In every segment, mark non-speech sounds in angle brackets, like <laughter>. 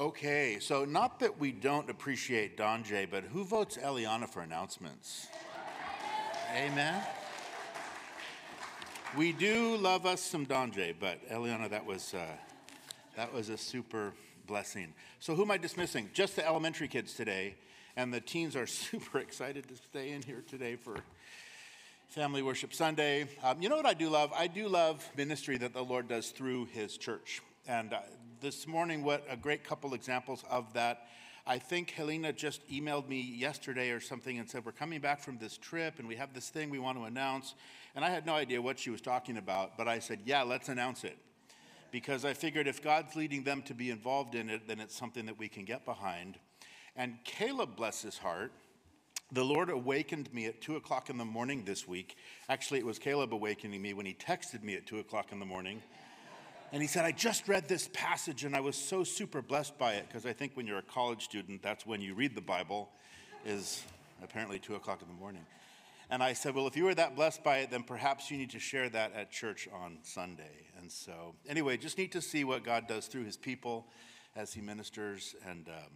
Okay, so not that we don't appreciate Don J, but who votes Eliana for announcements? Amen. We do love us some Don J, but Eliana, that was uh, that was a super blessing. So who am I dismissing? Just the elementary kids today, and the teens are <laughs> super excited to stay in here today for Family Worship Sunday. Um, you know what I do love? I do love ministry that the Lord does through His church, and uh, this morning, what a great couple examples of that. I think Helena just emailed me yesterday or something and said, We're coming back from this trip and we have this thing we want to announce. And I had no idea what she was talking about, but I said, Yeah, let's announce it. Because I figured if God's leading them to be involved in it, then it's something that we can get behind. And Caleb, bless his heart, the Lord awakened me at two o'clock in the morning this week. Actually, it was Caleb awakening me when he texted me at two o'clock in the morning. And he said, I just read this passage and I was so super blessed by it because I think when you're a college student, that's when you read the Bible, is apparently two o'clock in the morning. And I said, Well, if you were that blessed by it, then perhaps you need to share that at church on Sunday. And so, anyway, just need to see what God does through his people as he ministers. And um,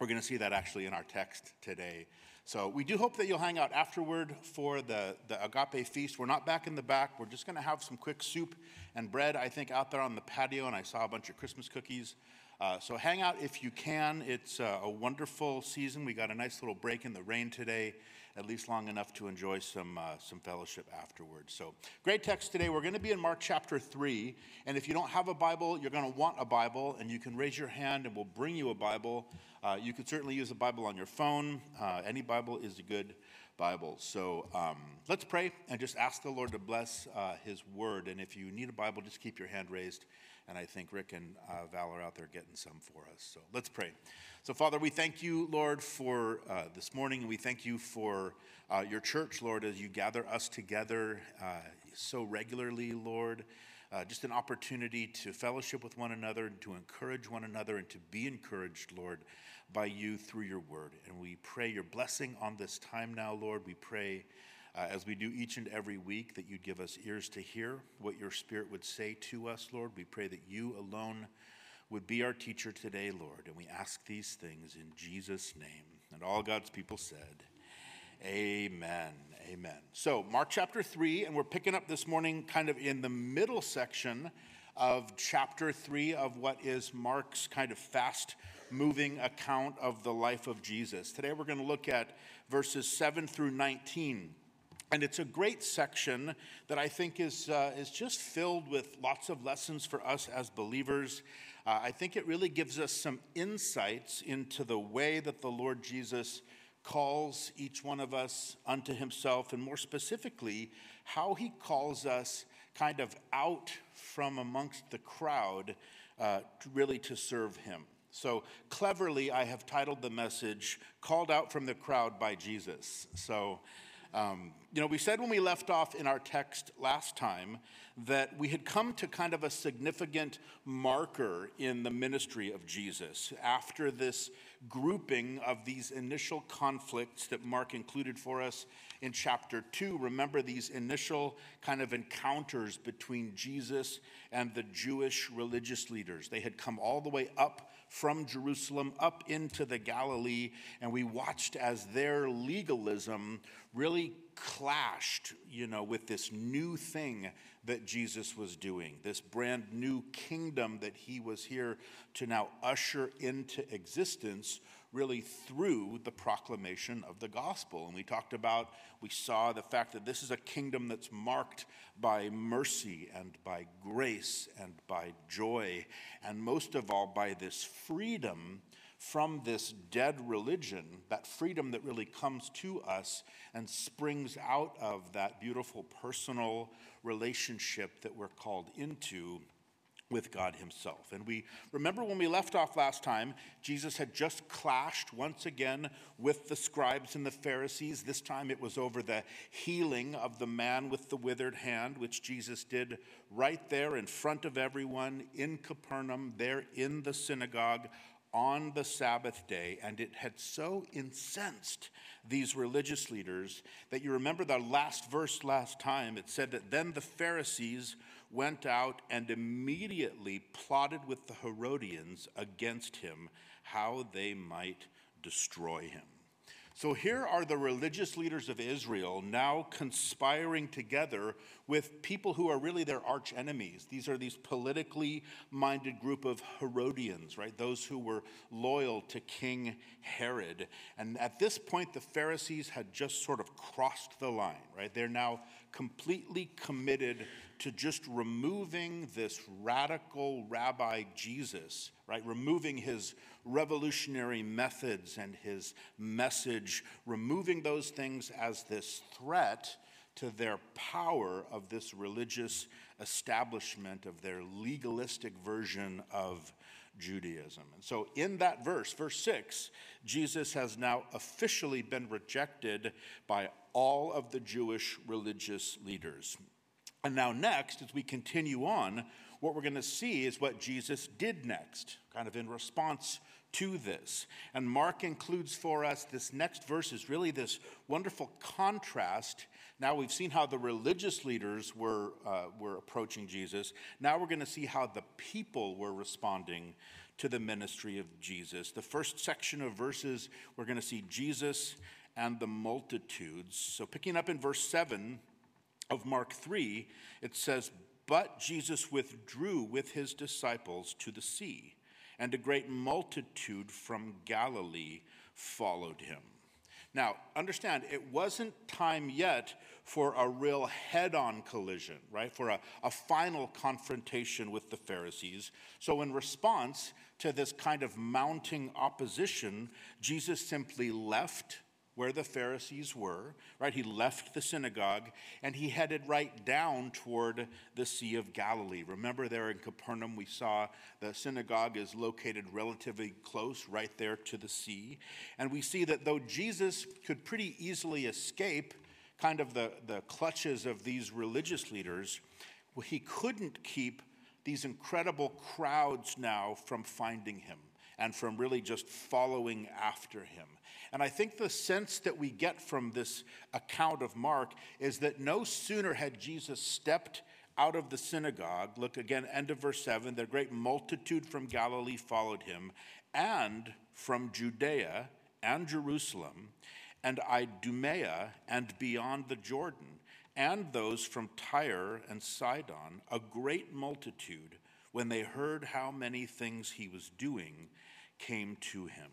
we're going to see that actually in our text today. So we do hope that you'll hang out afterward for the, the agape feast. We're not back in the back. We're just going to have some quick soup and bread, I think, out there on the patio. And I saw a bunch of Christmas cookies. Uh, so hang out if you can. It's uh, a wonderful season. We got a nice little break in the rain today, at least long enough to enjoy some, uh, some fellowship afterwards. So great text today. We're going to be in Mark chapter 3. And if you don't have a Bible, you're going to want a Bible. And you can raise your hand and we'll bring you a Bible. Uh, you could certainly use a Bible on your phone. Uh, any Bible is a good Bible. So um, let's pray and just ask the Lord to bless uh, His word. And if you need a Bible, just keep your hand raised. And I think Rick and uh, Val are out there getting some for us. So let's pray. So, Father, we thank you, Lord, for uh, this morning. We thank you for uh, your church, Lord, as you gather us together so regularly, Lord uh, just an opportunity to fellowship with one another and to encourage one another and to be encouraged, Lord, by you through your word. And we pray your blessing on this time now, Lord. We pray. Uh, as we do each and every week, that you'd give us ears to hear what your Spirit would say to us, Lord. We pray that you alone would be our teacher today, Lord. And we ask these things in Jesus' name. And all God's people said, Amen. Amen. So, Mark chapter 3, and we're picking up this morning kind of in the middle section of chapter 3 of what is Mark's kind of fast moving account of the life of Jesus. Today we're going to look at verses 7 through 19. And it's a great section that I think is, uh, is just filled with lots of lessons for us as believers. Uh, I think it really gives us some insights into the way that the Lord Jesus calls each one of us unto himself, and more specifically, how he calls us kind of out from amongst the crowd uh, really to serve him. So cleverly, I have titled the message, Called Out from the Crowd by Jesus. So, um, you know, we said when we left off in our text last time that we had come to kind of a significant marker in the ministry of Jesus after this grouping of these initial conflicts that Mark included for us in chapter 2. Remember these initial kind of encounters between Jesus and the Jewish religious leaders. They had come all the way up from Jerusalem up into the Galilee, and we watched as their legalism really clashed, you know, with this new thing that Jesus was doing, this brand new kingdom that he was here to now usher into existence, really through the proclamation of the gospel. And we talked about, we saw the fact that this is a kingdom that's marked by mercy and by grace and by joy, and most of all by this freedom from this dead religion, that freedom that really comes to us and springs out of that beautiful personal relationship that we're called into with God Himself. And we remember when we left off last time, Jesus had just clashed once again with the scribes and the Pharisees. This time it was over the healing of the man with the withered hand, which Jesus did right there in front of everyone in Capernaum, there in the synagogue on the Sabbath day, and it had so incensed these religious leaders that you remember the last verse last time. It said that then the Pharisees went out and immediately plotted with the Herodians against him how they might destroy him. So here are the religious leaders of Israel now conspiring together with people who are really their arch enemies. These are these politically minded group of Herodians, right? Those who were loyal to King Herod. And at this point, the Pharisees had just sort of crossed the line, right? They're now completely committed to just removing this radical rabbi Jesus, right? Removing his revolutionary methods and his message, removing those things as this threat to their power of this religious establishment, of their legalistic version of Judaism. And so, in that verse, verse 6, Jesus has now officially been rejected by all of the Jewish religious leaders. And now, next, as we continue on, what we're going to see is what Jesus did next, kind of in response to this. And Mark includes for us this next verse is really this wonderful contrast. Now we've seen how the religious leaders were, uh, were approaching Jesus. Now we're going to see how the people were responding to the ministry of Jesus. The first section of verses, we're going to see Jesus and the multitudes. So picking up in verse 7 of Mark 3, it says, But Jesus withdrew with his disciples to the sea and a great multitude from Galilee followed him. Now, understand, it wasn't time yet for a real head on collision, right? For a, a final confrontation with the Pharisees. So, in response to this kind of mounting opposition, Jesus simply left where the Pharisees were, right? He left the synagogue and he headed right down toward the Sea of Galilee. Remember, there in Capernaum, we saw the synagogue is located relatively close, right there to the sea. And we see that though Jesus could pretty easily escape kind of the, the clutches of these religious leaders, he couldn't keep these incredible crowds now from finding him and from really just following after him. And I think the sense that we get from this account of Mark is that no sooner had Jesus stepped out of the synagogue, look again, end of verse 7, the great multitude from Galilee followed him, and from Judea and Jerusalem and Idumea and beyond the Jordan, and those from Tyre and Sidon, a great multitude, when they heard how many things he was doing, came to him.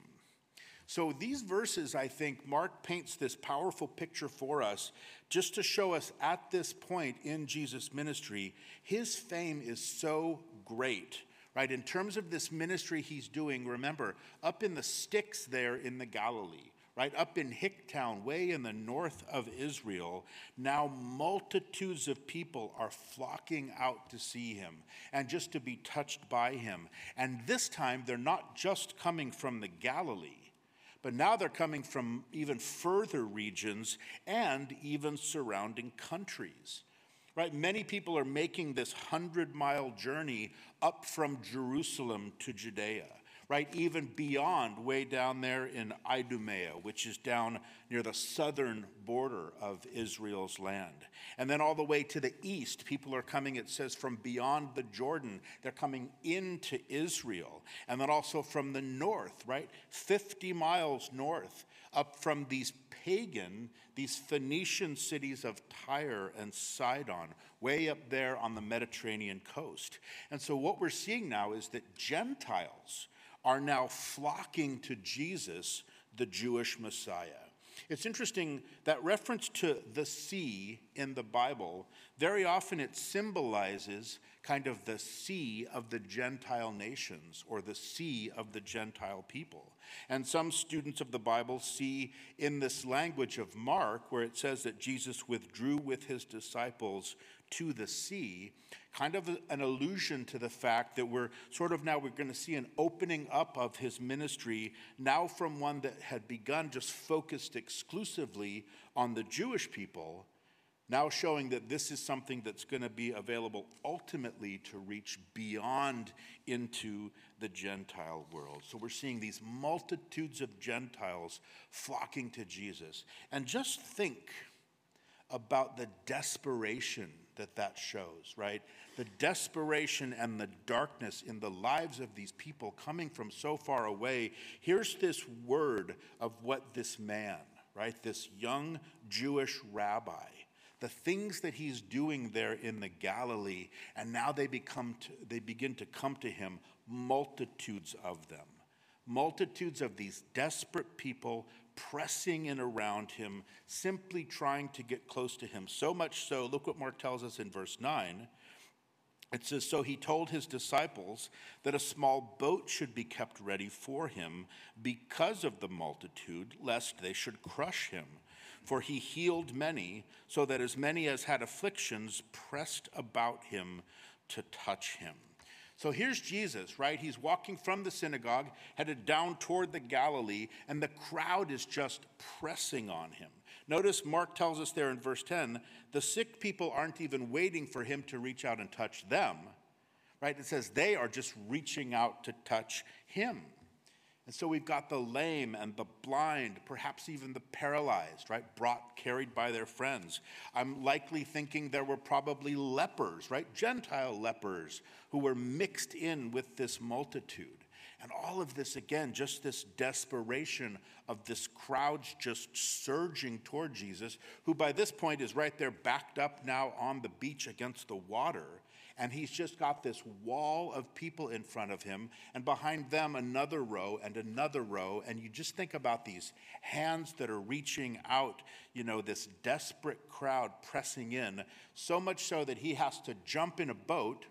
So, these verses, I think, Mark paints this powerful picture for us just to show us at this point in Jesus' ministry, his fame is so great, right? In terms of this ministry he's doing, remember, up in the sticks there in the Galilee, right? Up in Hicktown, way in the north of Israel, now multitudes of people are flocking out to see him and just to be touched by him. And this time, they're not just coming from the Galilee but now they're coming from even further regions and even surrounding countries. Right? Many people are making this 100 mile journey up from Jerusalem to Judea right? Even beyond, way down there in Idumea, which is down near the southern border of Israel's land. And then all the way to the east, people are coming, it says, from beyond the Jordan. They're coming into Israel. And then also from the north, right? 50 miles north, up from these pagan, these Phoenician cities of Tyre and Sidon, way up there on the Mediterranean coast. And so what we're seeing now is that Gentiles, are now flocking to Jesus, the Jewish Messiah. It's interesting that reference to the sea in the Bible, very often it symbolizes kind of the sea of the Gentile nations or the sea of the Gentile people. And some students of the Bible see in this language of Mark, where it says that Jesus withdrew with his disciples to the sea, kind of an allusion to the fact that we're sort of now we're going to see an opening up of his ministry now from one that had begun just focused exclusively on the Jewish people now showing that this is something that's going to be available ultimately to reach beyond into the Gentile world. So we're seeing these multitudes of Gentiles flocking to Jesus. And just think about the desperation that that shows, right? The desperation and the darkness in the lives of these people coming from so far away. Here's this word of what this man, right, this young Jewish rabbi, the things that he's doing there in the Galilee, and now they become to, they begin to come to him, multitudes of them. Multitudes of these desperate people pressing in around him, simply trying to get close to him. So much so, look what Mark tells us in verse 9. It says, So he told his disciples that a small boat should be kept ready for him because of the multitude, lest they should crush him. For he healed many, so that as many as had afflictions pressed about him to touch him. So here's Jesus, right? He's walking from the synagogue, headed down toward the Galilee, and the crowd is just pressing on him. Notice Mark tells us there in verse 10 the sick people aren't even waiting for him to reach out and touch them, right? It says they are just reaching out to touch him. And so we've got the lame and the blind, perhaps even the paralyzed, right? Brought, carried by their friends. I'm likely thinking there were probably lepers, right? Gentile lepers who were mixed in with this multitude. And all of this, again, just this desperation of this crowd just surging toward Jesus, who by this point is right there backed up now on the beach against the water and he's just got this wall of people in front of him, and behind them another row and another row. And you just think about these hands that are reaching out, you know, this desperate crowd pressing in, so much so that he has to jump in a boat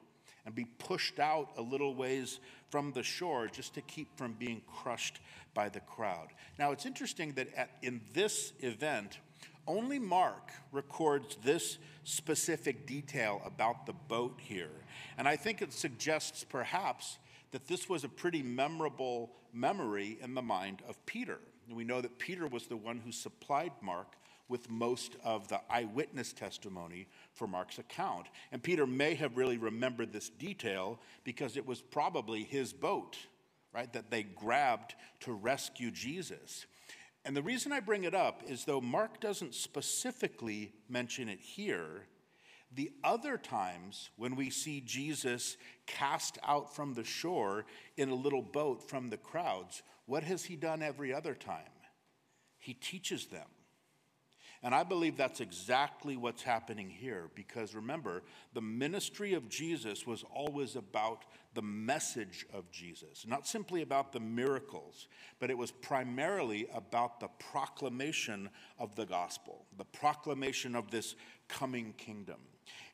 and be pushed out a little ways from the shore just to keep from being crushed by the crowd. Now, it's interesting that at, in this event, only Mark records this specific detail about the boat here. And I think it suggests perhaps that this was a pretty memorable memory in the mind of Peter. And we know that Peter was the one who supplied Mark with most of the eyewitness testimony for Mark's account. And Peter may have really remembered this detail because it was probably his boat, right, that they grabbed to rescue Jesus. And the reason I bring it up is though Mark doesn't specifically mention it here, the other times when we see Jesus cast out from the shore in a little boat from the crowds, what has he done every other time? He teaches them. And I believe that's exactly what's happening here because remember, the ministry of Jesus was always about the message of Jesus, not simply about the miracles, but it was primarily about the proclamation of the gospel, the proclamation of this coming kingdom.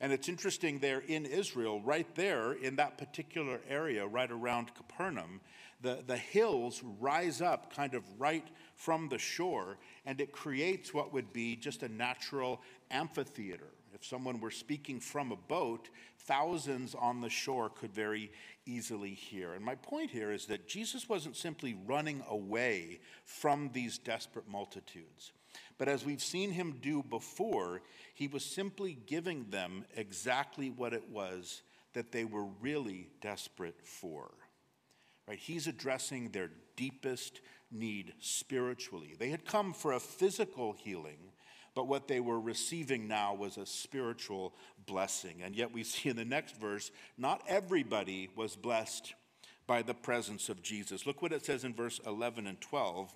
And it's interesting there in Israel, right there in that particular area, right around Capernaum, the, the hills rise up kind of right from the shore, and it creates what would be just a natural amphitheater. If someone were speaking from a boat, thousands on the shore could very easily hear. And my point here is that Jesus wasn't simply running away from these desperate multitudes. But as we've seen him do before, he was simply giving them exactly what it was that they were really desperate for. Right? He's addressing their deepest need spiritually. They had come for a physical healing, but what they were receiving now was a spiritual blessing. And yet we see in the next verse, not everybody was blessed by the presence of Jesus. Look what it says in verse 11 and 12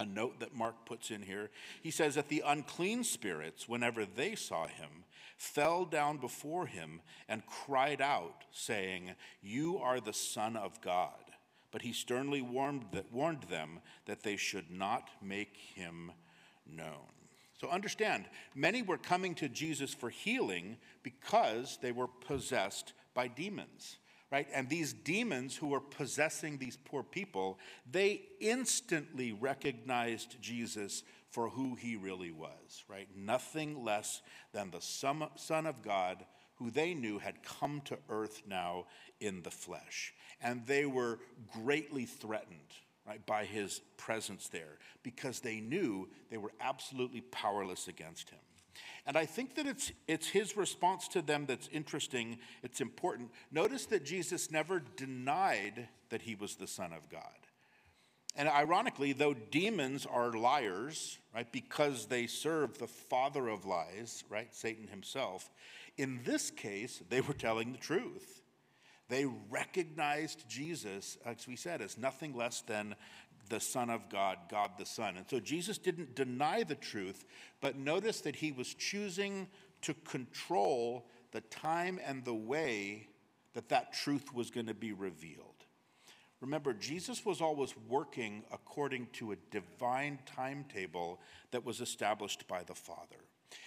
a note that Mark puts in here. He says that the unclean spirits, whenever they saw him, fell down before him and cried out, saying, You are the Son of God. But he sternly warned, them that they should not make him known. So understand, many were coming to Jesus for healing because they were possessed by demons right? And these demons who were possessing these poor people, they instantly recognized Jesus for who he really was, right? Nothing less than the Son of God who they knew had come to earth now in the flesh. And they were greatly threatened, right, by his presence there because they knew they were absolutely powerless against him. And I think that it's, it's his response to them that's interesting, it's important. Notice that Jesus never denied that he was the Son of God. And ironically, though demons are liars, right, because they serve the father of lies, right, Satan himself, in this case, they were telling the truth. They recognized Jesus, as we said, as nothing less than the Son of God, God the Son. And so Jesus didn't deny the truth, but notice that he was choosing to control the time and the way that that truth was going to be revealed. Remember, Jesus was always working according to a divine timetable that was established by the Father.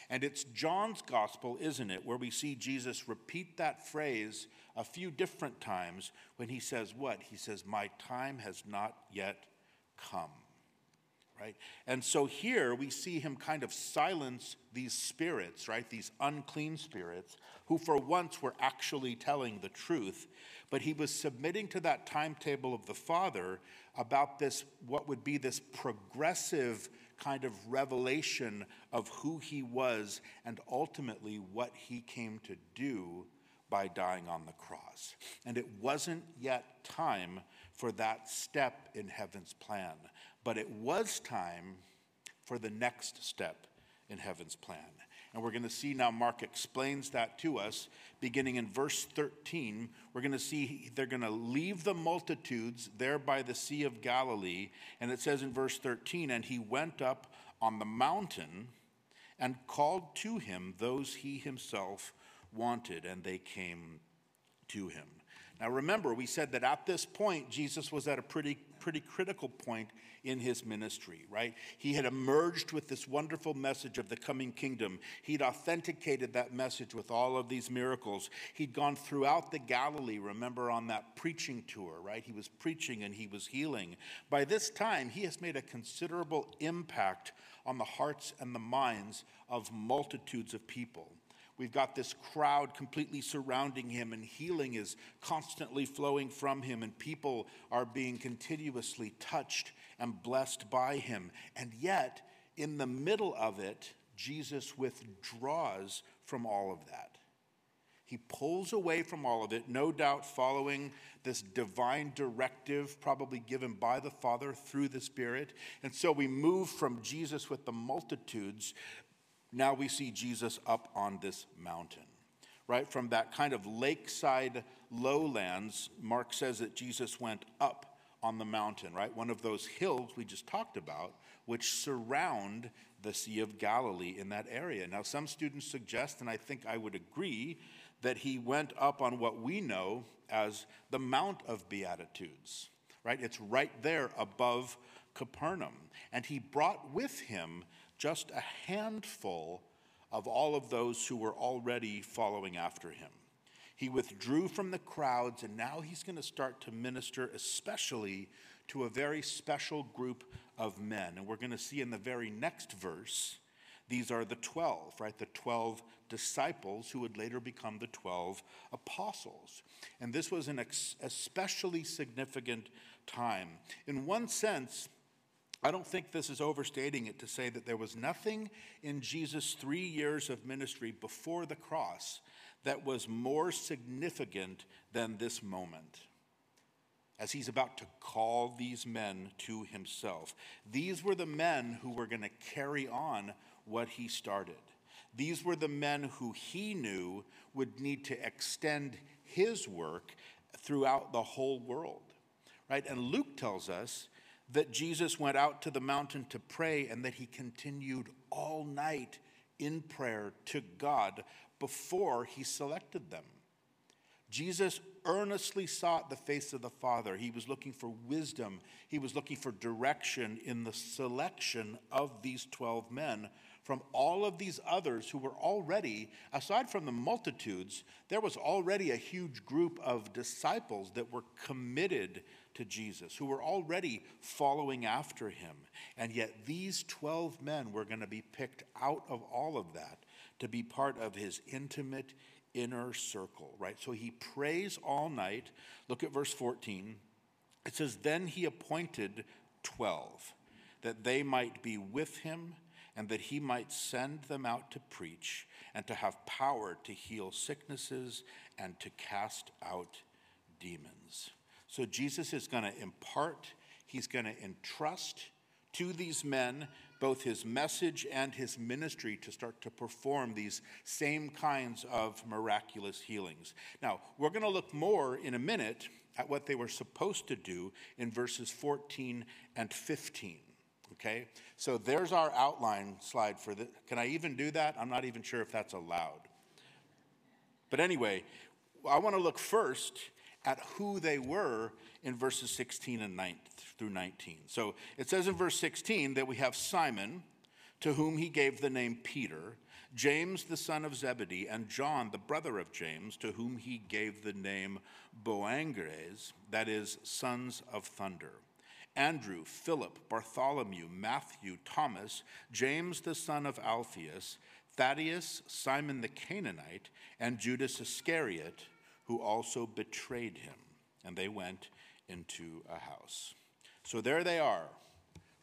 And it's John's gospel, isn't it, where we see Jesus repeat that phrase a few different times when he says, What? He says, My time has not yet come. Right? And so here we see him kind of silence these spirits, right? These unclean spirits, who for once were actually telling the truth. But he was submitting to that timetable of the Father about this, what would be this progressive kind of revelation of who he was and ultimately what he came to do by dying on the cross. And it wasn't yet time for that step in heaven's plan, but it was time for the next step in heaven's plan. And we're going to see now Mark explains that to us beginning in verse 13. We're going to see they're going to leave the multitudes there by the Sea of Galilee. And it says in verse 13, and he went up on the mountain and called to him those he himself wanted, and they came to him. Now remember, we said that at this point, Jesus was at a pretty, pretty critical point in his ministry, right? He had emerged with this wonderful message of the coming kingdom. He'd authenticated that message with all of these miracles. He'd gone throughout the Galilee, remember, on that preaching tour, right? He was preaching and he was healing. By this time, he has made a considerable impact on the hearts and the minds of multitudes of people. We've got this crowd completely surrounding him, and healing is constantly flowing from him, and people are being continuously touched and blessed by him. And yet, in the middle of it, Jesus withdraws from all of that. He pulls away from all of it, no doubt following this divine directive, probably given by the Father through the Spirit. And so we move from Jesus with the multitudes now we see Jesus up on this mountain, right? From that kind of lakeside lowlands, Mark says that Jesus went up on the mountain, right? One of those hills we just talked about, which surround the Sea of Galilee in that area. Now, some students suggest, and I think I would agree, that he went up on what we know as the Mount of Beatitudes, right? It's right there above Capernaum. And he brought with him just a handful of all of those who were already following after him. He withdrew from the crowds, and now he's going to start to minister, especially to a very special group of men. And we're going to see in the very next verse, these are the 12, right? The 12 disciples who would later become the 12 apostles. And this was an especially significant time. In one sense, I don't think this is overstating it to say that there was nothing in Jesus' three years of ministry before the cross that was more significant than this moment. As he's about to call these men to himself, these were the men who were going to carry on what he started. These were the men who he knew would need to extend his work throughout the whole world. Right? And Luke tells us that Jesus went out to the mountain to pray and that he continued all night in prayer to God before he selected them. Jesus earnestly sought the face of the Father. He was looking for wisdom, he was looking for direction in the selection of these 12 men from all of these others who were already, aside from the multitudes, there was already a huge group of disciples that were committed to Jesus, who were already following after him. And yet these 12 men were going to be picked out of all of that to be part of his intimate inner circle, right? So he prays all night. Look at verse 14. It says, Then he appointed 12 that they might be with him and that he might send them out to preach and to have power to heal sicknesses and to cast out demons. So Jesus is going to impart, he's going to entrust to these men both his message and his ministry to start to perform these same kinds of miraculous healings. Now, we're going to look more in a minute at what they were supposed to do in verses 14 and 15. Okay? So there's our outline slide for the. Can I even do that? I'm not even sure if that's allowed. But anyway, I want to look first at who they were in verses 16 and 19 through 19. So it says in verse 16 that we have Simon, to whom he gave the name Peter, James the son of Zebedee, and John the brother of James, to whom he gave the name Boanerges, that is, sons of thunder. Andrew, Philip, Bartholomew, Matthew, Thomas, James the son of Alphaeus, Thaddeus, Simon the Canaanite, and Judas Iscariot, who also betrayed him. And they went into a house. So there they are,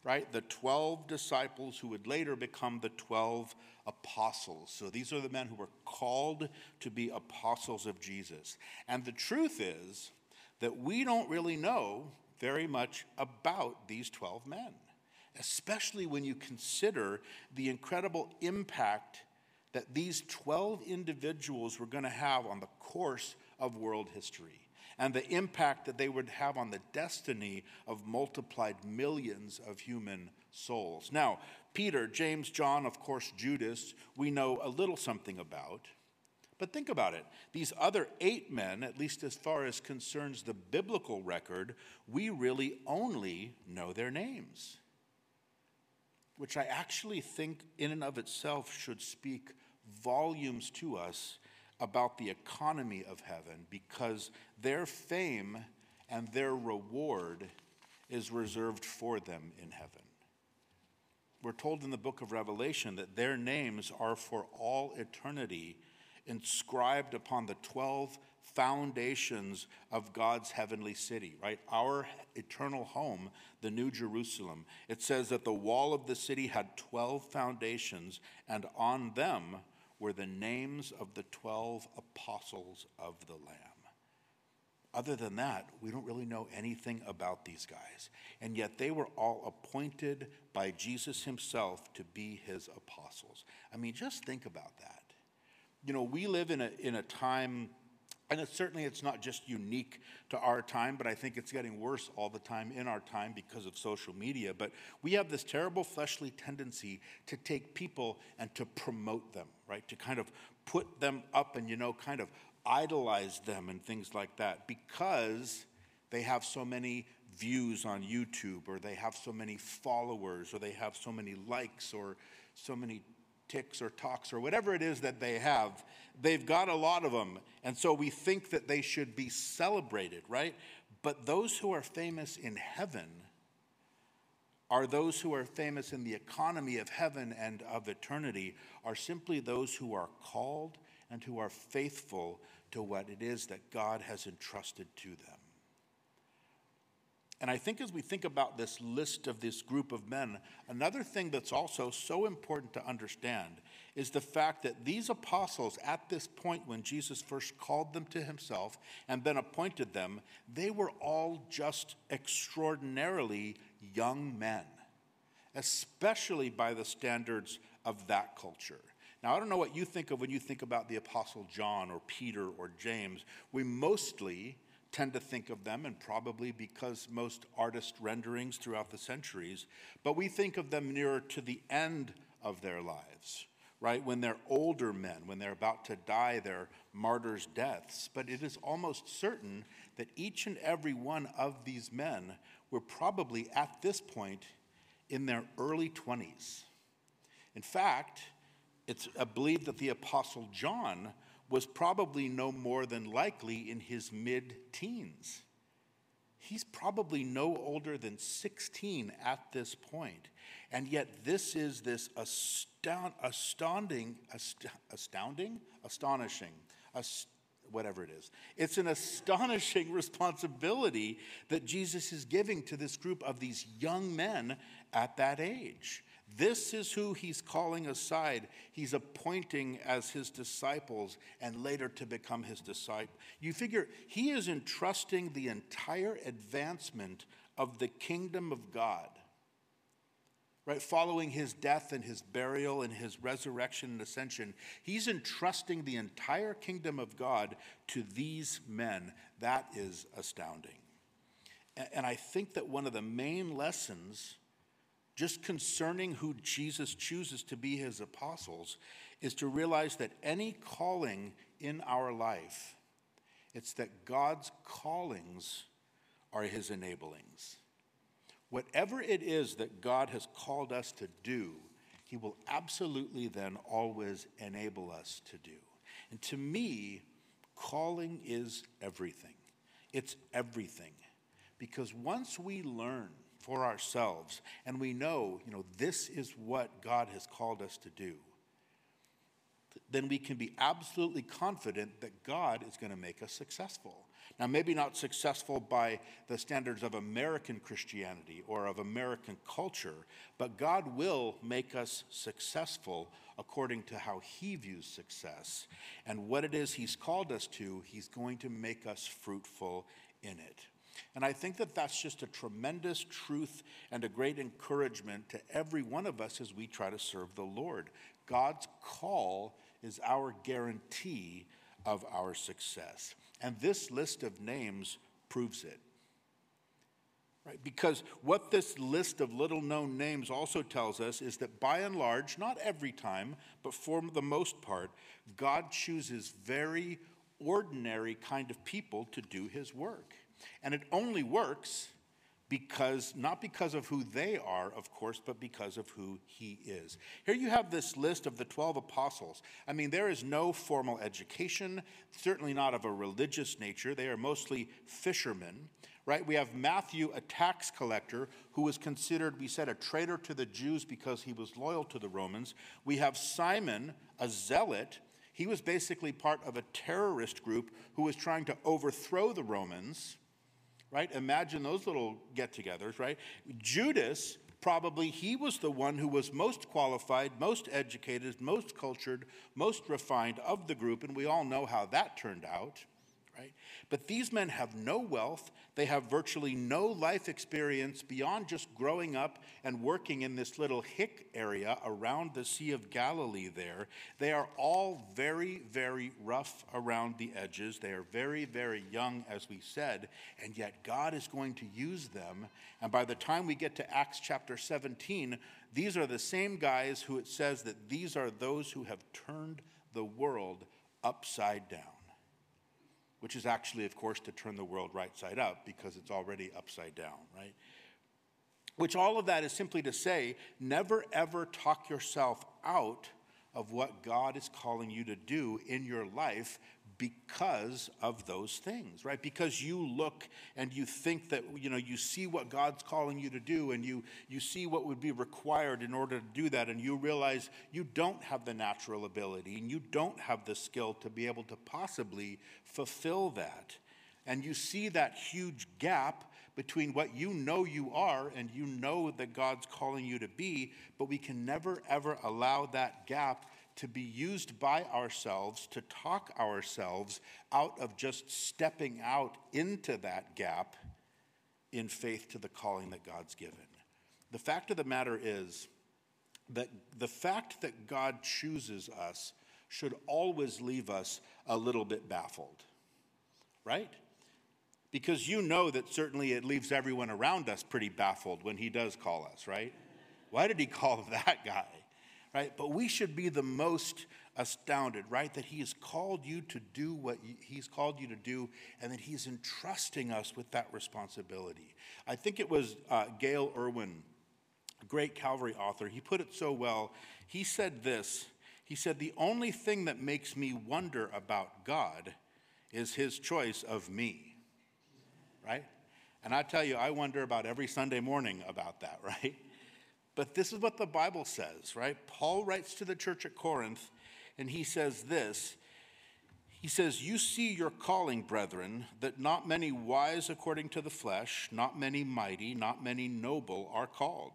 right? The 12 disciples who would later become the 12 apostles. So these are the men who were called to be apostles of Jesus. And the truth is that we don't really know very much about these 12 men, especially when you consider the incredible impact that these 12 individuals were going to have on the course of world history and the impact that they would have on the destiny of multiplied millions of human souls. Now, Peter, James, John, of course, Judas, we know a little something about. But think about it. These other eight men, at least as far as concerns the biblical record, we really only know their names, which I actually think, in and of itself, should speak volumes to us about the economy of heaven because their fame and their reward is reserved for them in heaven. We're told in the book of Revelation that their names are for all eternity inscribed upon the 12 foundations of God's heavenly city, right? Our eternal home, the New Jerusalem. It says that the wall of the city had 12 foundations, and on them were the names of the 12 apostles of the Lamb. Other than that, we don't really know anything about these guys. And yet they were all appointed by Jesus himself to be his apostles. I mean, just think about that you know, we live in a, in a time, and it, certainly it's not just unique to our time, but I think it's getting worse all the time in our time because of social media. But we have this terrible fleshly tendency to take people and to promote them, right? To kind of put them up and, you know, kind of idolize them and things like that because they have so many views on YouTube or they have so many followers or they have so many likes or so many ticks or talks or whatever it is that they have, they've got a lot of them. And so we think that they should be celebrated, right? But those who are famous in heaven are those who are famous in the economy of heaven and of eternity, are simply those who are called and who are faithful to what it is that God has entrusted to them. And I think as we think about this list of this group of men, another thing that's also so important to understand is the fact that these apostles, at this point when Jesus first called them to himself and then appointed them, they were all just extraordinarily young men, especially by the standards of that culture. Now, I don't know what you think of when you think about the Apostle John or Peter or James. We mostly tend to think of them, and probably because most artist renderings throughout the centuries, but we think of them nearer to the end of their lives, right? When they're older men, when they're about to die their martyrs' deaths. But it is almost certain that each and every one of these men were probably at this point in their early 20s. In fact, it's believed that the Apostle John was probably no more than likely in his mid teens. He's probably no older than 16 at this point. And yet, this is this astound, astounding, astounding, astonishing, ast- whatever it is. It's an astonishing <laughs> responsibility that Jesus is giving to this group of these young men at that age. This is who he's calling aside. He's appointing as his disciples and later to become his disciple. You figure he is entrusting the entire advancement of the kingdom of God, right? Following his death and his burial and his resurrection and ascension, he's entrusting the entire kingdom of God to these men. That is astounding. And I think that one of the main lessons just concerning who Jesus chooses to be his apostles is to realize that any calling in our life, it's that God's callings are his enablings. Whatever it is that God has called us to do, he will absolutely then always enable us to do. And to me, calling is everything. It's everything. Because once we learn for ourselves and we know, you know, this is what God has called us to do, then we can be absolutely confident that God is going to make us successful. Now, maybe not successful by the standards of American Christianity or of American culture, but God will make us successful according to how He views success. And what it is He's called us to, He's going to make us fruitful in it. And I think that that's just a tremendous truth and a great encouragement to every one of us as we try to serve the Lord. God's call is our guarantee of our success. And this list of names proves it. Right? Because what this list of little known names also tells us is that by and large, not every time, but for the most part, God chooses very ordinary kind of people to do his work. And it only works because, not because of who they are, of course, but because of who he is. Here you have this list of the 12 apostles. I mean, there is no formal education, certainly not of a religious nature. They are mostly fishermen, right? We have Matthew, a tax collector, who was considered, we said, a traitor to the Jews because he was loyal to the Romans. We have Simon, a zealot. He was basically part of a terrorist group who was trying to overthrow the Romans right? Imagine those little get togethers, right? Judas, probably he was the one who was most qualified, most educated, most cultured, most refined of the group, and we all know how that turned out right? But these men have no wealth. They have virtually no life experience beyond just growing up and working in this little hick area around the Sea of Galilee there. They are all very, very rough around the edges. They are very, very young, as we said, and yet God is going to use them. And by the time we get to Acts chapter 17, these are the same guys who it says that these are those who have turned the world upside down which is actually, of course, to turn the world right side up because it's already upside down, right? Which all of that is simply to say, never ever talk yourself out of what God is calling you to do in your life because of those things, right? Because you look and you think that, you know, you see what God's calling you to do and you, you see what would be required in order to do that, and you realize you don't have the natural ability and you don't have the skill to be able to possibly fulfill that. And you see that huge gap between what you know you are and you know that God's calling you to be, but we can never ever allow that gap to be used by ourselves to talk ourselves out of just stepping out into that gap in faith to the calling that God's given. The fact of the matter is that the fact that God chooses us should always leave us a little bit baffled, right? Because you know that certainly it leaves everyone around us pretty baffled when He does call us, right? Why did He call <laughs> that guy? Right? But we should be the most astounded, right? That He has called you to do what He's called you to do, and that He's entrusting us with that responsibility. I think it was uh, Gayle Erwin, a great Calvary author, he put it so well. He said this He said, The only thing that makes me wonder about God is His choice of me, right? And I tell you, I wonder about every Sunday morning about that, <laughs> right? But this is what the Bible says, right? Paul writes to the church at Corinth, and he says this He says, You see your calling, brethren, that not many wise according to the flesh, not many mighty, not many noble are called.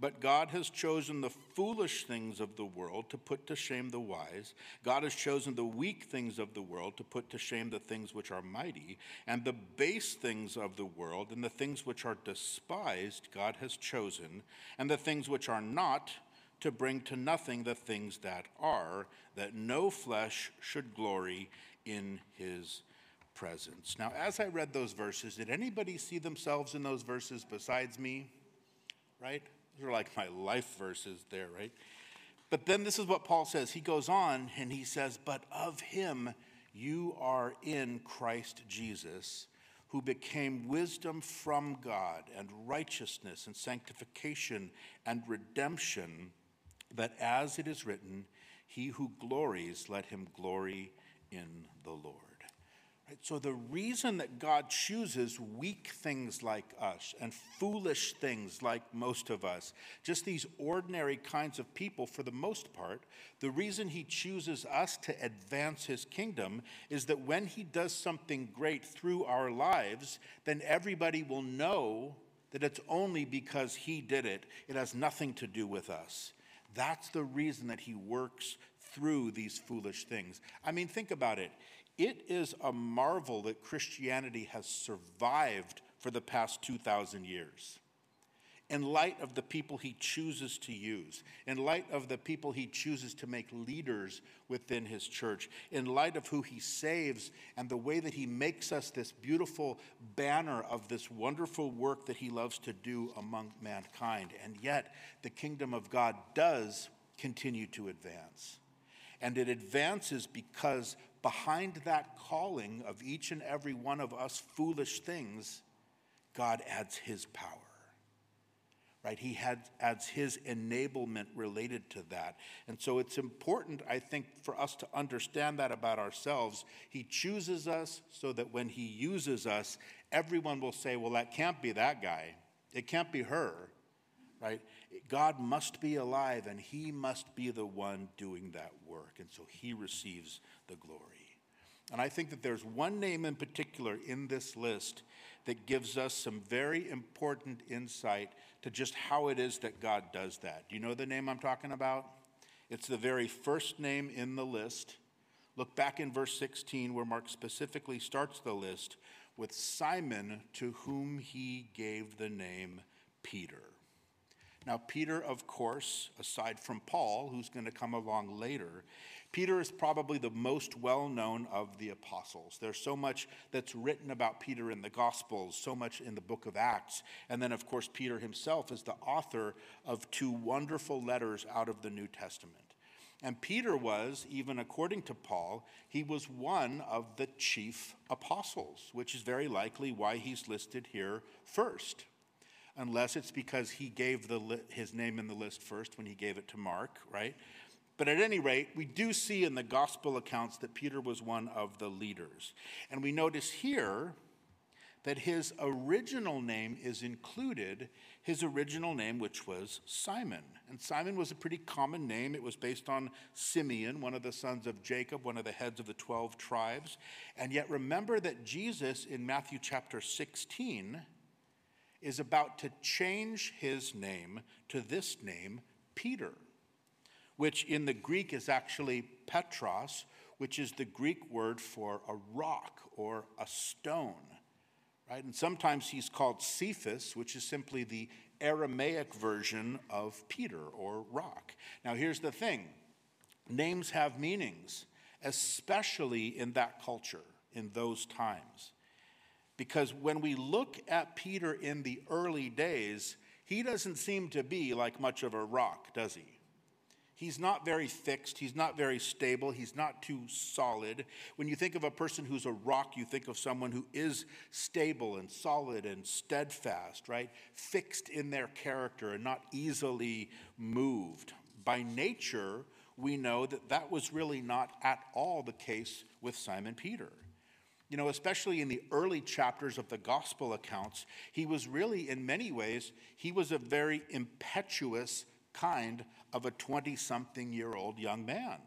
But God has chosen the foolish things of the world to put to shame the wise. God has chosen the weak things of the world to put to shame the things which are mighty. And the base things of the world and the things which are despised, God has chosen. And the things which are not, to bring to nothing the things that are, that no flesh should glory in his presence. Now, as I read those verses, did anybody see themselves in those verses besides me? Right? Those are like my life verses there, right? But then this is what Paul says. He goes on and he says, But of him you are in Christ Jesus, who became wisdom from God and righteousness and sanctification and redemption, that as it is written, He who glories, let him glory in the Lord. So, the reason that God chooses weak things like us and foolish things like most of us, just these ordinary kinds of people for the most part, the reason He chooses us to advance His kingdom is that when He does something great through our lives, then everybody will know that it's only because He did it. It has nothing to do with us. That's the reason that He works through these foolish things. I mean, think about it. It is a marvel that Christianity has survived for the past 2,000 years. In light of the people he chooses to use, in light of the people he chooses to make leaders within his church, in light of who he saves and the way that he makes us this beautiful banner of this wonderful work that he loves to do among mankind. And yet, the kingdom of God does continue to advance. And it advances because behind that calling of each and every one of us foolish things, God adds his power. Right? He had, adds his enablement related to that. And so it's important, I think, for us to understand that about ourselves. He chooses us so that when he uses us, everyone will say, well, that can't be that guy. It can't be her. Right? God must be alive and he must be the one doing that work. And so he receives the glory. And I think that there's one name in particular in this list that gives us some very important insight to just how it is that God does that. Do you know the name I'm talking about? It's the very first name in the list. Look back in verse 16 where Mark specifically starts the list with Simon, to whom he gave the name Peter. Now, Peter, of course, aside from Paul, who's going to come along later, Peter is probably the most well known of the apostles. There's so much that's written about Peter in the Gospels, so much in the book of Acts. And then, of course, Peter himself is the author of two wonderful letters out of the New Testament. And Peter was, even according to Paul, he was one of the chief apostles, which is very likely why he's listed here first unless it's because he gave the, his name in the list first when he gave it to Mark, right? But at any rate, we do see in the gospel accounts that Peter was one of the leaders. And we notice here that his original name is included, his original name, which was Simon. And Simon was a pretty common name. It was based on Simeon, one of the sons of Jacob, one of the heads of the 12 tribes. And yet remember that Jesus in Matthew chapter 16 is about to change his name to this name, Peter, which in the Greek is actually Petros, which is the Greek word for a rock or a stone. Right? And sometimes he's called Cephas, which is simply the Aramaic version of Peter or rock. Now, here's the thing names have meanings, especially in that culture, in those times. Because when we look at Peter in the early days, he doesn't seem to be like much of a rock, does he? He's not very fixed. He's not very stable. He's not too solid. When you think of a person who's a rock, you think of someone who is stable and solid and steadfast, right? Fixed in their character and not easily moved. By nature, we know that that was really not at all the case with Simon Peter. You know, especially in the early chapters of the gospel accounts, he was really, in many ways, he was a very impetuous kind of a 20 something year old young man.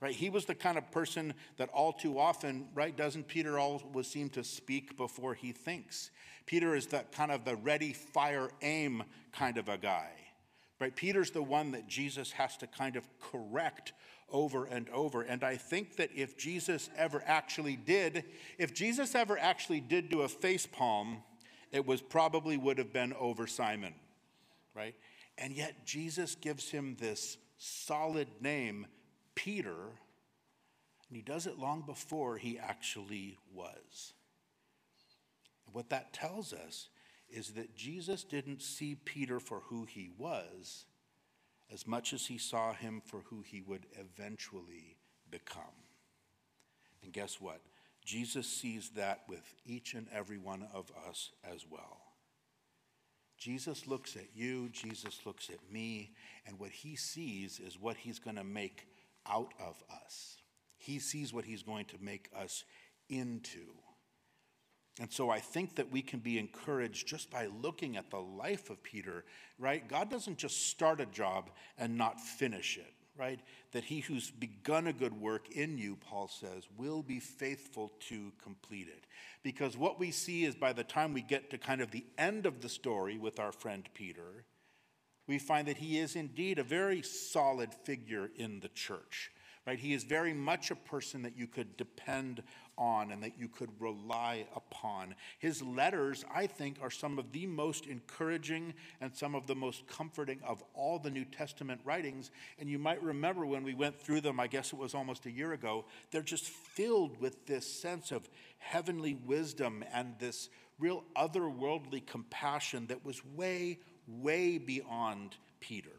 Right? He was the kind of person that all too often, right, doesn't Peter always seem to speak before he thinks? Peter is that kind of the ready, fire, aim kind of a guy. Right? Peter's the one that Jesus has to kind of correct over and over. And I think that if Jesus ever actually did, if Jesus ever actually did do a face palm, it was probably would have been over Simon, right? And yet Jesus gives him this solid name, Peter, and he does it long before he actually was. And what that tells us is that Jesus didn't see Peter for who he was as much as he saw him for who he would eventually become. And guess what? Jesus sees that with each and every one of us as well. Jesus looks at you, Jesus looks at me, and what he sees is what he's going to make out of us. He sees what he's going to make us into. And so I think that we can be encouraged just by looking at the life of Peter, right? God doesn't just start a job and not finish it, right? That he who's begun a good work in you, Paul says, will be faithful to complete it. Because what we see is by the time we get to kind of the end of the story with our friend Peter, we find that he is indeed a very solid figure in the church. Right? He is very much a person that you could depend on and that you could rely upon. His letters, I think, are some of the most encouraging and some of the most comforting of all the New Testament writings. And you might remember when we went through them, I guess it was almost a year ago, they're just filled with this sense of heavenly wisdom and this real otherworldly compassion that was way, way beyond Peter.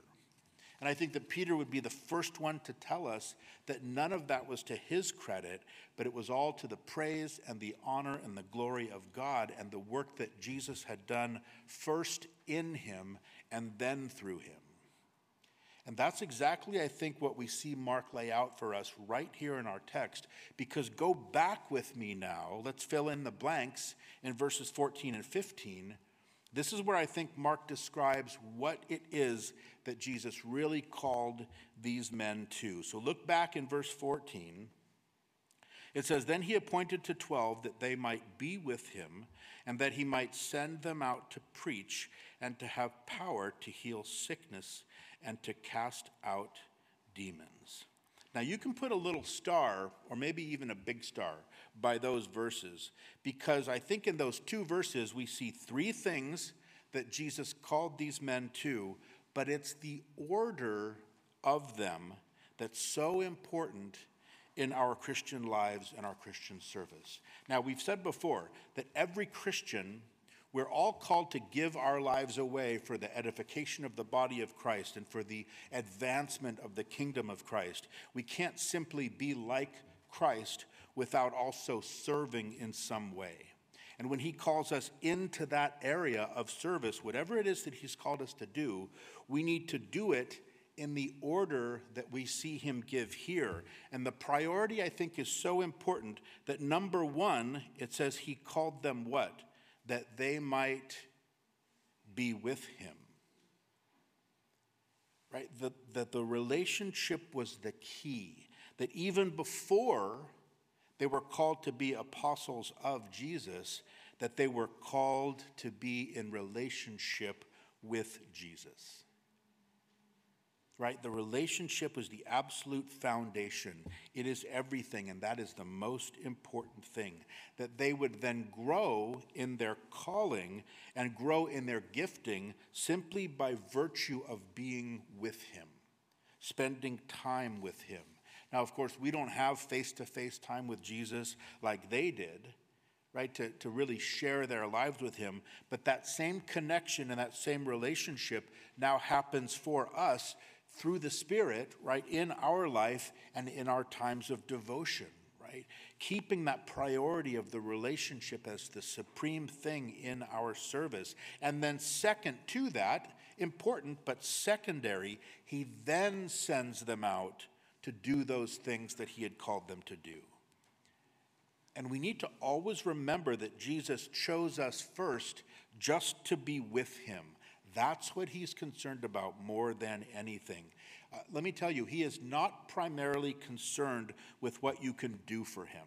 And I think that Peter would be the first one to tell us that none of that was to his credit, but it was all to the praise and the honor and the glory of God and the work that Jesus had done first in him and then through him. And that's exactly, I think, what we see Mark lay out for us right here in our text. Because go back with me now, let's fill in the blanks in verses 14 and 15 this is where I think Mark describes what it is that Jesus really called these men to. So look back in verse 14. It says, Then he appointed to twelve that they might be with him, and that he might send them out to preach, and to have power to heal sickness, and to cast out demons. Now, you can put a little star, or maybe even a big star, by those verses, because I think in those two verses we see three things that Jesus called these men to, but it's the order of them that's so important in our Christian lives and our Christian service. Now, we've said before that every Christian we're all called to give our lives away for the edification of the body of Christ and for the advancement of the kingdom of Christ. We can't simply be like Christ without also serving in some way. And when he calls us into that area of service, whatever it is that he's called us to do, we need to do it in the order that we see him give here. And the priority, I think, is so important that number one, it says he called them what? That they might be with him. Right? That, that the relationship was the key. That even before they were called to be apostles of Jesus, that they were called to be in relationship with Jesus right? The relationship was the absolute foundation. It is everything, and that is the most important thing. That they would then grow in their calling and grow in their gifting simply by virtue of being with Him, spending time with Him. Now, of course, we don't have face to face time with Jesus like they did right, to, to really share their lives with Him. But that same connection and that same relationship now happens for us through the Spirit, right, in our life and in our times of devotion, right? Keeping that priority of the relationship as the supreme thing in our service. And then, second to that, important but secondary, he then sends them out to do those things that he had called them to do. And we need to always remember that Jesus chose us first just to be with him that's what he's concerned about more than anything. Uh, let me tell you, he is not primarily concerned with what you can do for him.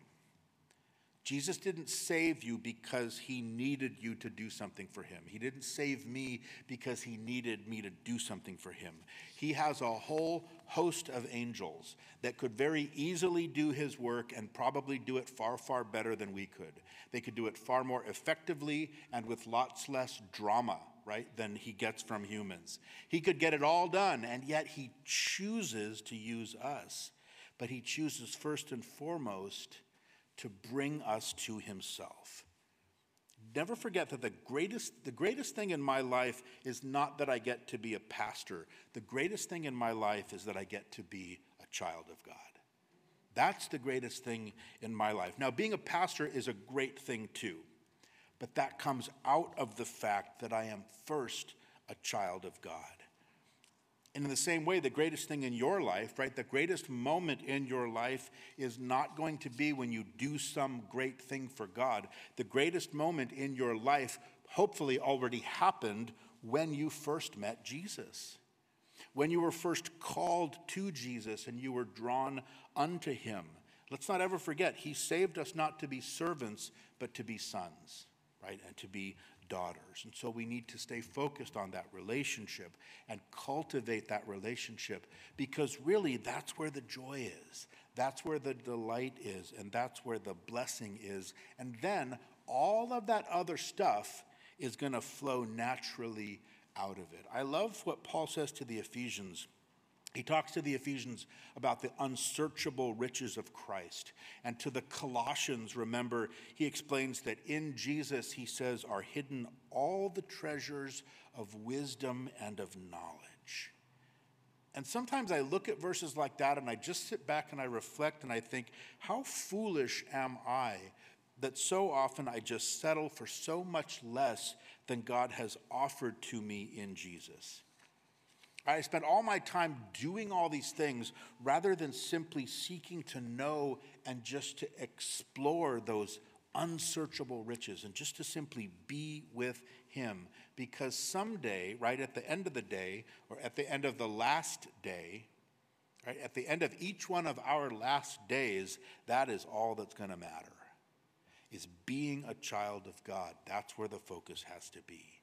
Jesus didn't save you because he needed you to do something for him. He didn't save me because he needed me to do something for him. He has a whole host of angels that could very easily do his work and probably do it far, far better than we could. They could do it far more effectively and with lots less drama, right, than he gets from humans. He could get it all done, and yet he chooses to use us. But he chooses first and foremost to bring us to himself. Never forget that the greatest, the greatest thing in my life is not that I get to be a pastor. The greatest thing in my life is that I get to be a child of God. That's the greatest thing in my life. Now, being a pastor is a great thing too, but that comes out of the fact that I am first a child of God. And in the same way, the greatest thing in your life, right, the greatest moment in your life is not going to be when you do some great thing for God. The greatest moment in your life hopefully already happened when you first met Jesus. When you were first called to Jesus and you were drawn unto him. Let's not ever forget, he saved us not to be servants, but to be sons, right? And to be daughters. And so we need to stay focused on that relationship and cultivate that relationship because really that's where the joy is. That's where the delight is, and that's where the blessing is. And then all of that other stuff is going to flow naturally out of it. I love what Paul says to the Ephesians he talks to the Ephesians about the unsearchable riches of Christ. And to the Colossians, remember, he explains that in Jesus, he says, are hidden all the treasures of wisdom and of knowledge. And sometimes I look at verses like that and I just sit back and I reflect and I think, how foolish am I that so often I just settle for so much less than God has offered to me in Jesus? I spend all my time doing all these things rather than simply seeking to know and just to explore those unsearchable riches and just to simply be with Him. Because someday, right at the end of the day, or at the end of the last day, right, at the end of each one of our last days, that is all that's going to matter. Is being a child of God. That's where the focus has to be.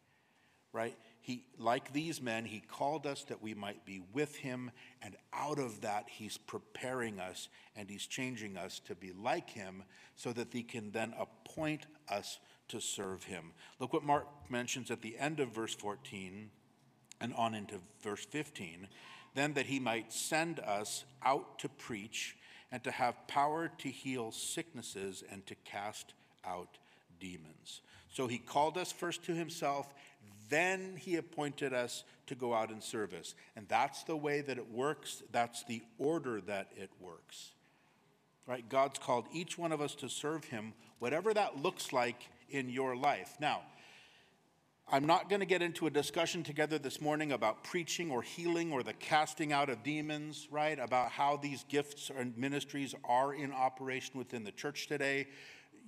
Right? he, like these men, he called us that we might be with him, and out of that, he's preparing us and he's changing us to be like him so that he can then appoint us to serve him. Look what Mark mentions at the end of verse 14 and on into verse 15. Then that he might send us out to preach and to have power to heal sicknesses and to cast out demons. So he called us first to himself then he appointed us to go out in service. And that's the way that it works. That's the order that it works. Right? God's called each one of us to serve him, whatever that looks like in your life. Now, I'm not going to get into a discussion together this morning about preaching or healing or the casting out of demons, right? About how these gifts and ministries are in operation within the church today.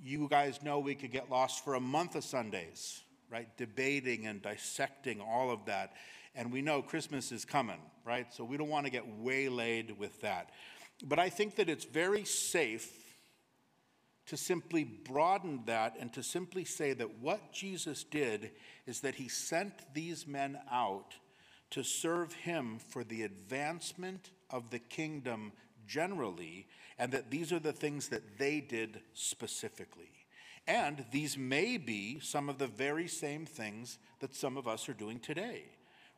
You guys know we could get lost for a month of Sundays right? Debating and dissecting all of that. And we know Christmas is coming, right? So we don't want to get waylaid with that. But I think that it's very safe to simply broaden that and to simply say that what Jesus did is that he sent these men out to serve him for the advancement of the kingdom generally, and that these are the things that they did specifically. And these may be some of the very same things that some of us are doing today,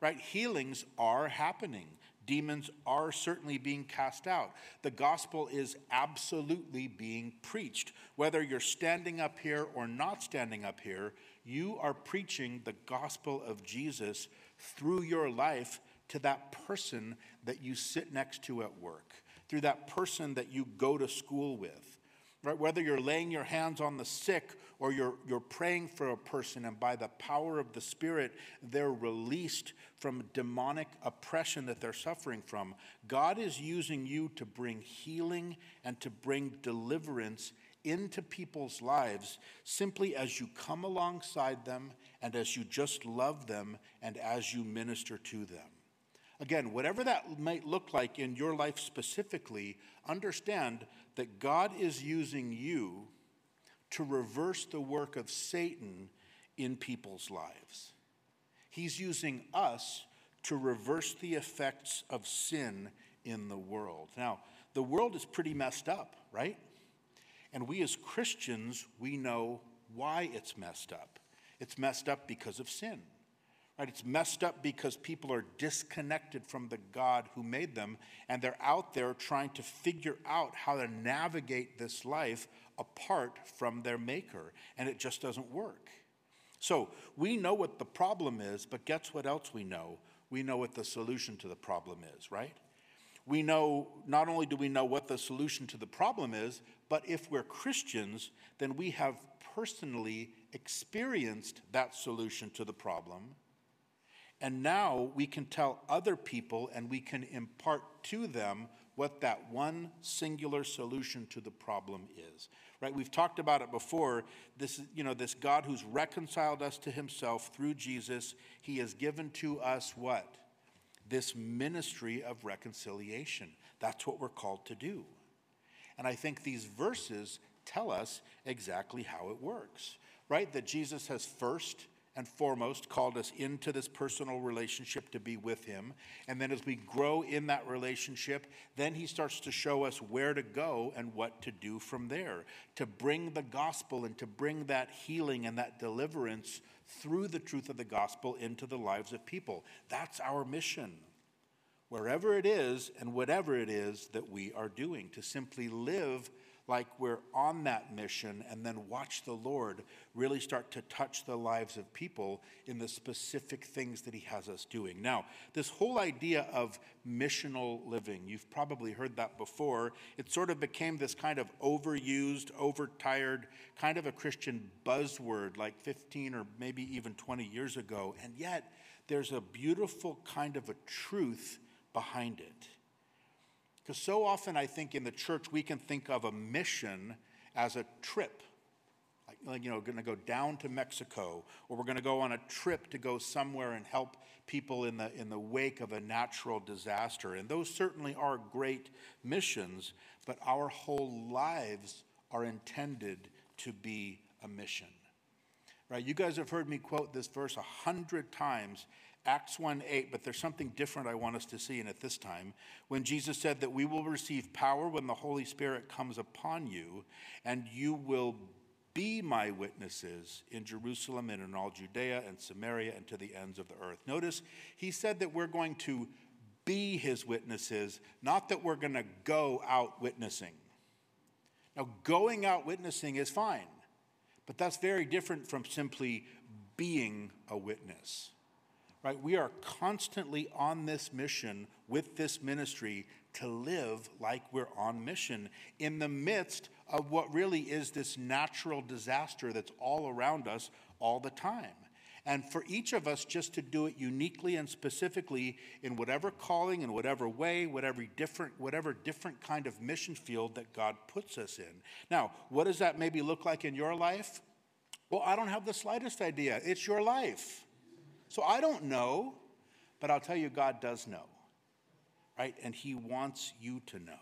right? Healings are happening. Demons are certainly being cast out. The gospel is absolutely being preached. Whether you're standing up here or not standing up here, you are preaching the gospel of Jesus through your life to that person that you sit next to at work, through that person that you go to school with Right? Whether you're laying your hands on the sick or you're, you're praying for a person, and by the power of the Spirit, they're released from demonic oppression that they're suffering from. God is using you to bring healing and to bring deliverance into people's lives simply as you come alongside them and as you just love them and as you minister to them. Again, whatever that might look like in your life specifically, understand that God is using you to reverse the work of Satan in people's lives. He's using us to reverse the effects of sin in the world. Now, the world is pretty messed up, right? And we as Christians, we know why it's messed up. It's messed up because of sin. Right? It's messed up because people are disconnected from the God who made them, and they're out there trying to figure out how to navigate this life apart from their Maker, and it just doesn't work. So we know what the problem is, but guess what else we know? We know what the solution to the problem is, right? We know, not only do we know what the solution to the problem is, but if we're Christians, then we have personally experienced that solution to the problem and now we can tell other people and we can impart to them what that one singular solution to the problem is. Right? We've talked about it before. This you know, this God who's reconciled us to himself through Jesus, he has given to us what? This ministry of reconciliation. That's what we're called to do. And I think these verses tell us exactly how it works. Right? That Jesus has first and foremost called us into this personal relationship to be with Him. And then as we grow in that relationship, then He starts to show us where to go and what to do from there to bring the gospel and to bring that healing and that deliverance through the truth of the gospel into the lives of people. That's our mission. Wherever it is and whatever it is that we are doing, to simply live like we're on that mission and then watch the Lord really start to touch the lives of people in the specific things that He has us doing. Now, this whole idea of missional living, you've probably heard that before. It sort of became this kind of overused, overtired, kind of a Christian buzzword like 15 or maybe even 20 years ago. And yet, there's a beautiful kind of a truth behind it. Because so often I think in the church we can think of a mission as a trip. Like, you know, going to go down to Mexico, or we're going to go on a trip to go somewhere and help people in the, in the wake of a natural disaster. And those certainly are great missions, but our whole lives are intended to be a mission. Right? You guys have heard me quote this verse a hundred times Acts 1 8, but there's something different I want us to see in it this time. When Jesus said that we will receive power when the Holy Spirit comes upon you, and you will be my witnesses in Jerusalem and in all Judea and Samaria and to the ends of the earth. Notice he said that we're going to be his witnesses, not that we're going to go out witnessing. Now, going out witnessing is fine, but that's very different from simply being a witness right? We are constantly on this mission with this ministry to live like we're on mission in the midst of what really is this natural disaster that's all around us all the time. And for each of us just to do it uniquely and specifically in whatever calling, in whatever way, whatever different, whatever different kind of mission field that God puts us in. Now, what does that maybe look like in your life? Well, I don't have the slightest idea. It's your life. So I don't know, but I'll tell you, God does know, right? And He wants you to know.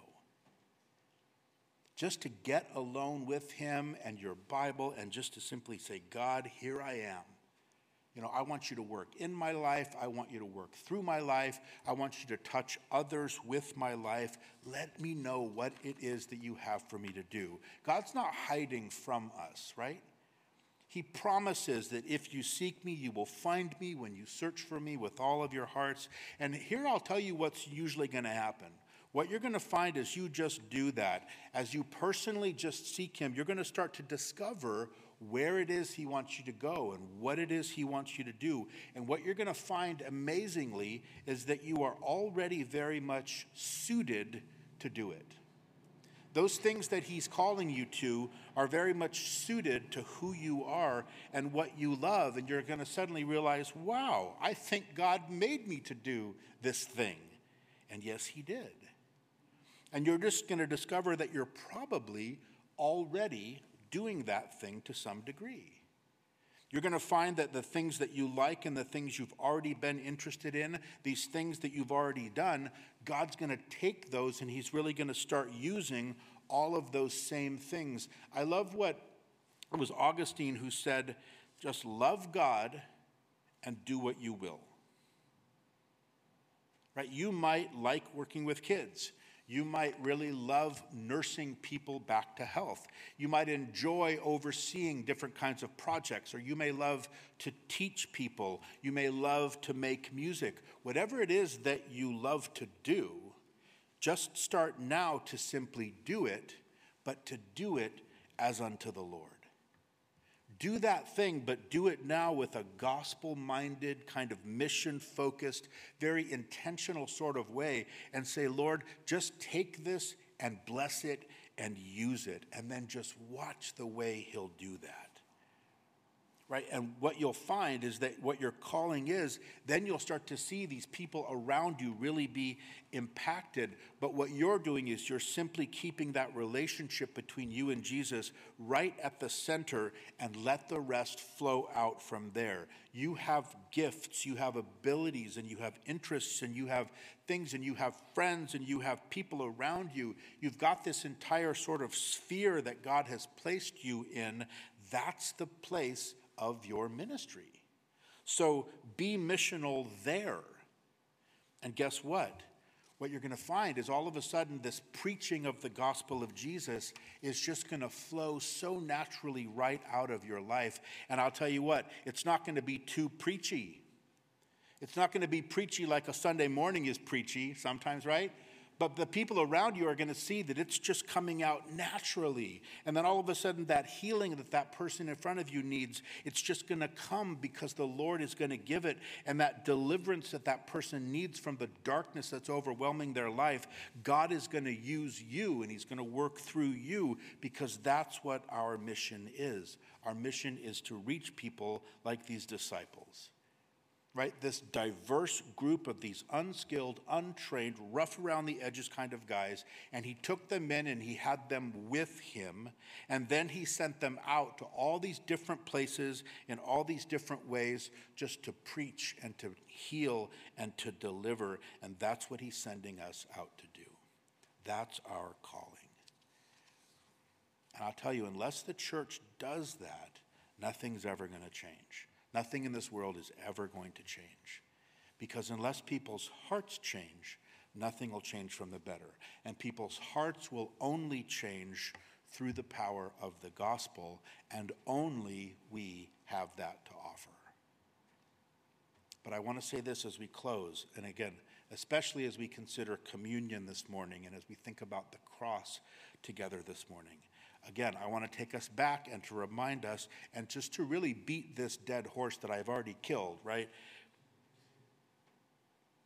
Just to get alone with Him and your Bible and just to simply say, God, here I am. You know, I want you to work in my life. I want you to work through my life. I want you to touch others with my life. Let me know what it is that you have for me to do. God's not hiding from us, right? He promises that if you seek me, you will find me when you search for me with all of your hearts. And here I'll tell you what's usually going to happen. What you're going to find as you just do that, as you personally just seek Him, you're going to start to discover where it is He wants you to go and what it is He wants you to do. And what you're going to find amazingly is that you are already very much suited to do it. Those things that he's calling you to are very much suited to who you are and what you love. And you're going to suddenly realize, wow, I think God made me to do this thing. And yes, he did. And you're just going to discover that you're probably already doing that thing to some degree. You're going to find that the things that you like and the things you've already been interested in, these things that you've already done, God's going to take those and He's really going to start using all of those same things. I love what It was Augustine who said, just love God and do what you will. Right? You might like working with kids. You might really love nursing people back to health. You might enjoy overseeing different kinds of projects, or you may love to teach people. You may love to make music. Whatever it is that you love to do, just start now to simply do it, but to do it as unto the Lord do that thing, but do it now with a gospel minded, kind of mission focused, very intentional sort of way and say, Lord, just take this and bless it and use it. And then just watch the way He'll do that right? And what you'll find is that what your calling is, then you'll start to see these people around you really be impacted. But what you're doing is you're simply keeping that relationship between you and Jesus right at the center and let the rest flow out from there. You have gifts, you have abilities, and you have interests, and you have things, and you have friends, and you have people around you. You've got this entire sort of sphere that God has placed you in. That's the place of your ministry. So be missional there. And guess what? What you're going to find is all of a sudden this preaching of the gospel of Jesus is just going to flow so naturally right out of your life. And I'll tell you what, it's not going to be too preachy. It's not going to be preachy like a Sunday morning is preachy sometimes, right? But the people around you are going to see that it's just coming out naturally. And then all of a sudden, that healing that that person in front of you needs, it's just going to come because the Lord is going to give it. And that deliverance that that person needs from the darkness that's overwhelming their life, God is going to use you and He's going to work through you because that's what our mission is. Our mission is to reach people like these disciples right? This diverse group of these unskilled, untrained, rough around the edges kind of guys. And he took them in and he had them with him. And then he sent them out to all these different places in all these different ways just to preach and to heal and to deliver. And that's what he's sending us out to do. That's our calling. And I'll tell you, unless the church does that, nothing's ever going to change. Nothing in this world is ever going to change. Because unless people's hearts change, nothing will change from the better. And people's hearts will only change through the power of the gospel, and only we have that to offer. But I want to say this as we close, and again, especially as we consider communion this morning and as we think about the cross together this morning. Again, I want to take us back and to remind us and just to really beat this dead horse that I've already killed, right?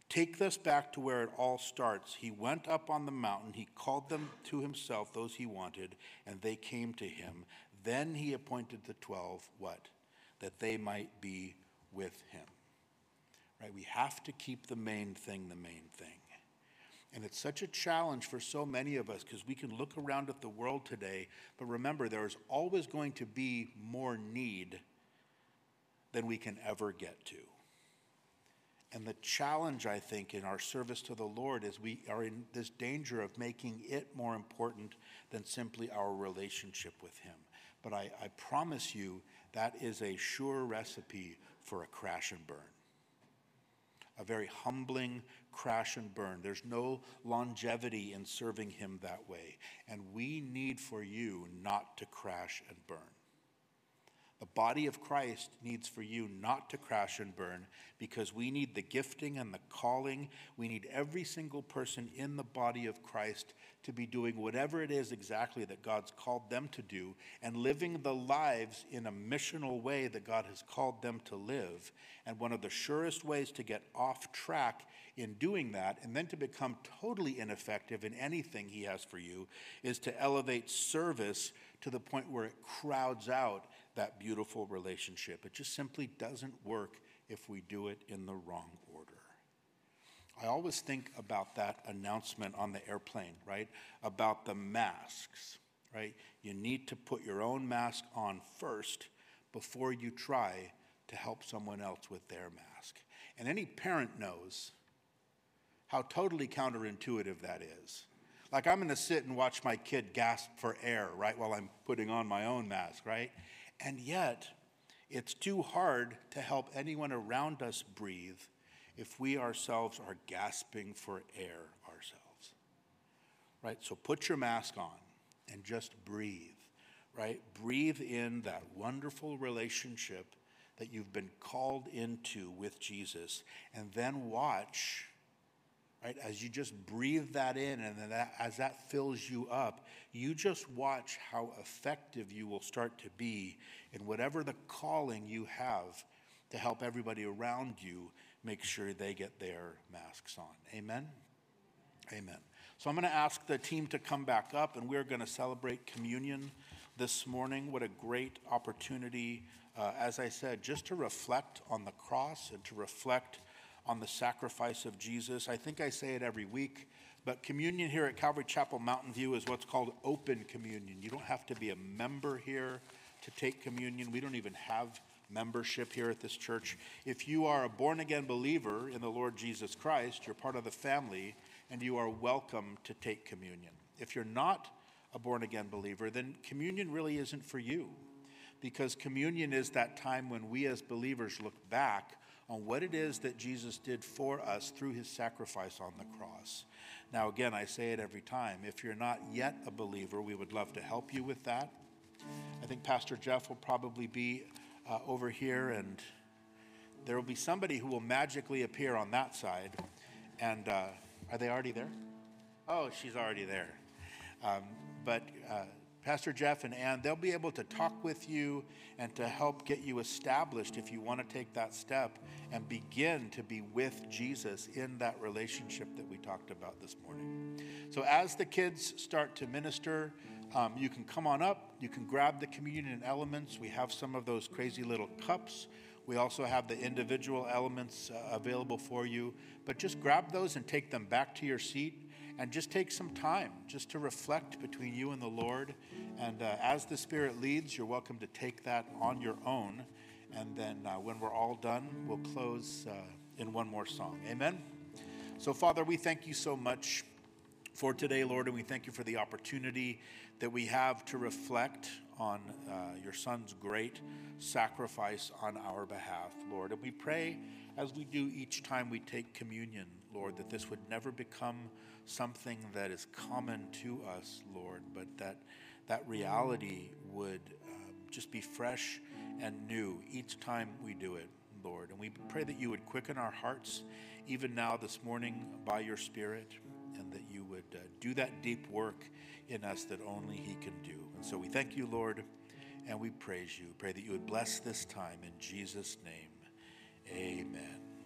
Take this back to where it all starts. He went up on the mountain, he called them to himself, those he wanted, and they came to him. Then he appointed the 12, what? That they might be with him. Right? We have to keep the main thing the main thing. And it's such a challenge for so many of us because we can look around at the world today, but remember, there's always going to be more need than we can ever get to. And the challenge, I think, in our service to the Lord is we are in this danger of making it more important than simply our relationship with Him. But I, I promise you, that is a sure recipe for a crash and burn a very humbling crash and burn. There's no longevity in serving Him that way. And we need for you not to crash and burn. The body of Christ needs for you not to crash and burn because we need the gifting and the calling. We need every single person in the body of Christ to be doing whatever it is exactly that God's called them to do and living the lives in a missional way that God has called them to live. And one of the surest ways to get off track in doing that and then to become totally ineffective in anything He has for you is to elevate service to the point where it crowds out that beautiful relationship. It just simply doesn't work if we do it in the wrong order. I always think about that announcement on the airplane, right? About the masks, right? You need to put your own mask on first before you try to help someone else with their mask. And any parent knows how totally counterintuitive that is. Like I'm going to sit and watch my kid gasp for air, right, while I'm putting on my own mask, right? And yet, it's too hard to help anyone around us breathe if we ourselves are gasping for air ourselves, right? So put your mask on and just breathe, right? Breathe in that wonderful relationship that you've been called into with Jesus, and then watch right? As you just breathe that in, and then that, as that fills you up, you just watch how effective you will start to be in whatever the calling you have to help everybody around you make sure they get their masks on. Amen? Amen. So I'm going to ask the team to come back up, and we're going to celebrate communion this morning. What a great opportunity, uh, as I said, just to reflect on the cross and to reflect on the sacrifice of Jesus. I think I say it every week, but communion here at Calvary Chapel Mountain View is what's called open communion. You don't have to be a member here to take communion. We don't even have membership here at this church. If you are a born again believer in the Lord Jesus Christ, you're part of the family and you are welcome to take communion. If you're not a born again believer, then communion really isn't for you because communion is that time when we as believers look back on what it is that Jesus did for us through his sacrifice on the cross. Now, again, I say it every time. If you're not yet a believer, we would love to help you with that. I think Pastor Jeff will probably be uh, over here, and there will be somebody who will magically appear on that side. And uh, are they already there? Oh, she's already there. Um, but uh, Pastor Jeff and Ann, they'll be able to talk with you and to help get you established if you want to take that step and begin to be with Jesus in that relationship that we talked about this morning. So, as the kids start to minister, um, you can come on up, you can grab the communion elements. We have some of those crazy little cups. We also have the individual elements uh, available for you. But just grab those and take them back to your seat and just take some time just to reflect between you and the Lord. And uh, as the Spirit leads, you're welcome to take that on your own. And then uh, when we're all done, we'll close uh, in one more song. Amen. So, Father, we thank you so much for today, Lord, and we thank you for the opportunity that we have to reflect on uh, your Son's great sacrifice on our behalf, Lord. And we pray as we do each time we take communion, Lord, that this would never become something that is common to us, Lord, but that that reality would um, just be fresh and new each time we do it, Lord. And we pray that you would quicken our hearts even now this morning by your Spirit, and that you would uh, do that deep work in us that only He can do. And so we thank you, Lord, and we praise you. Pray that you would bless this time in Jesus' name. Amen.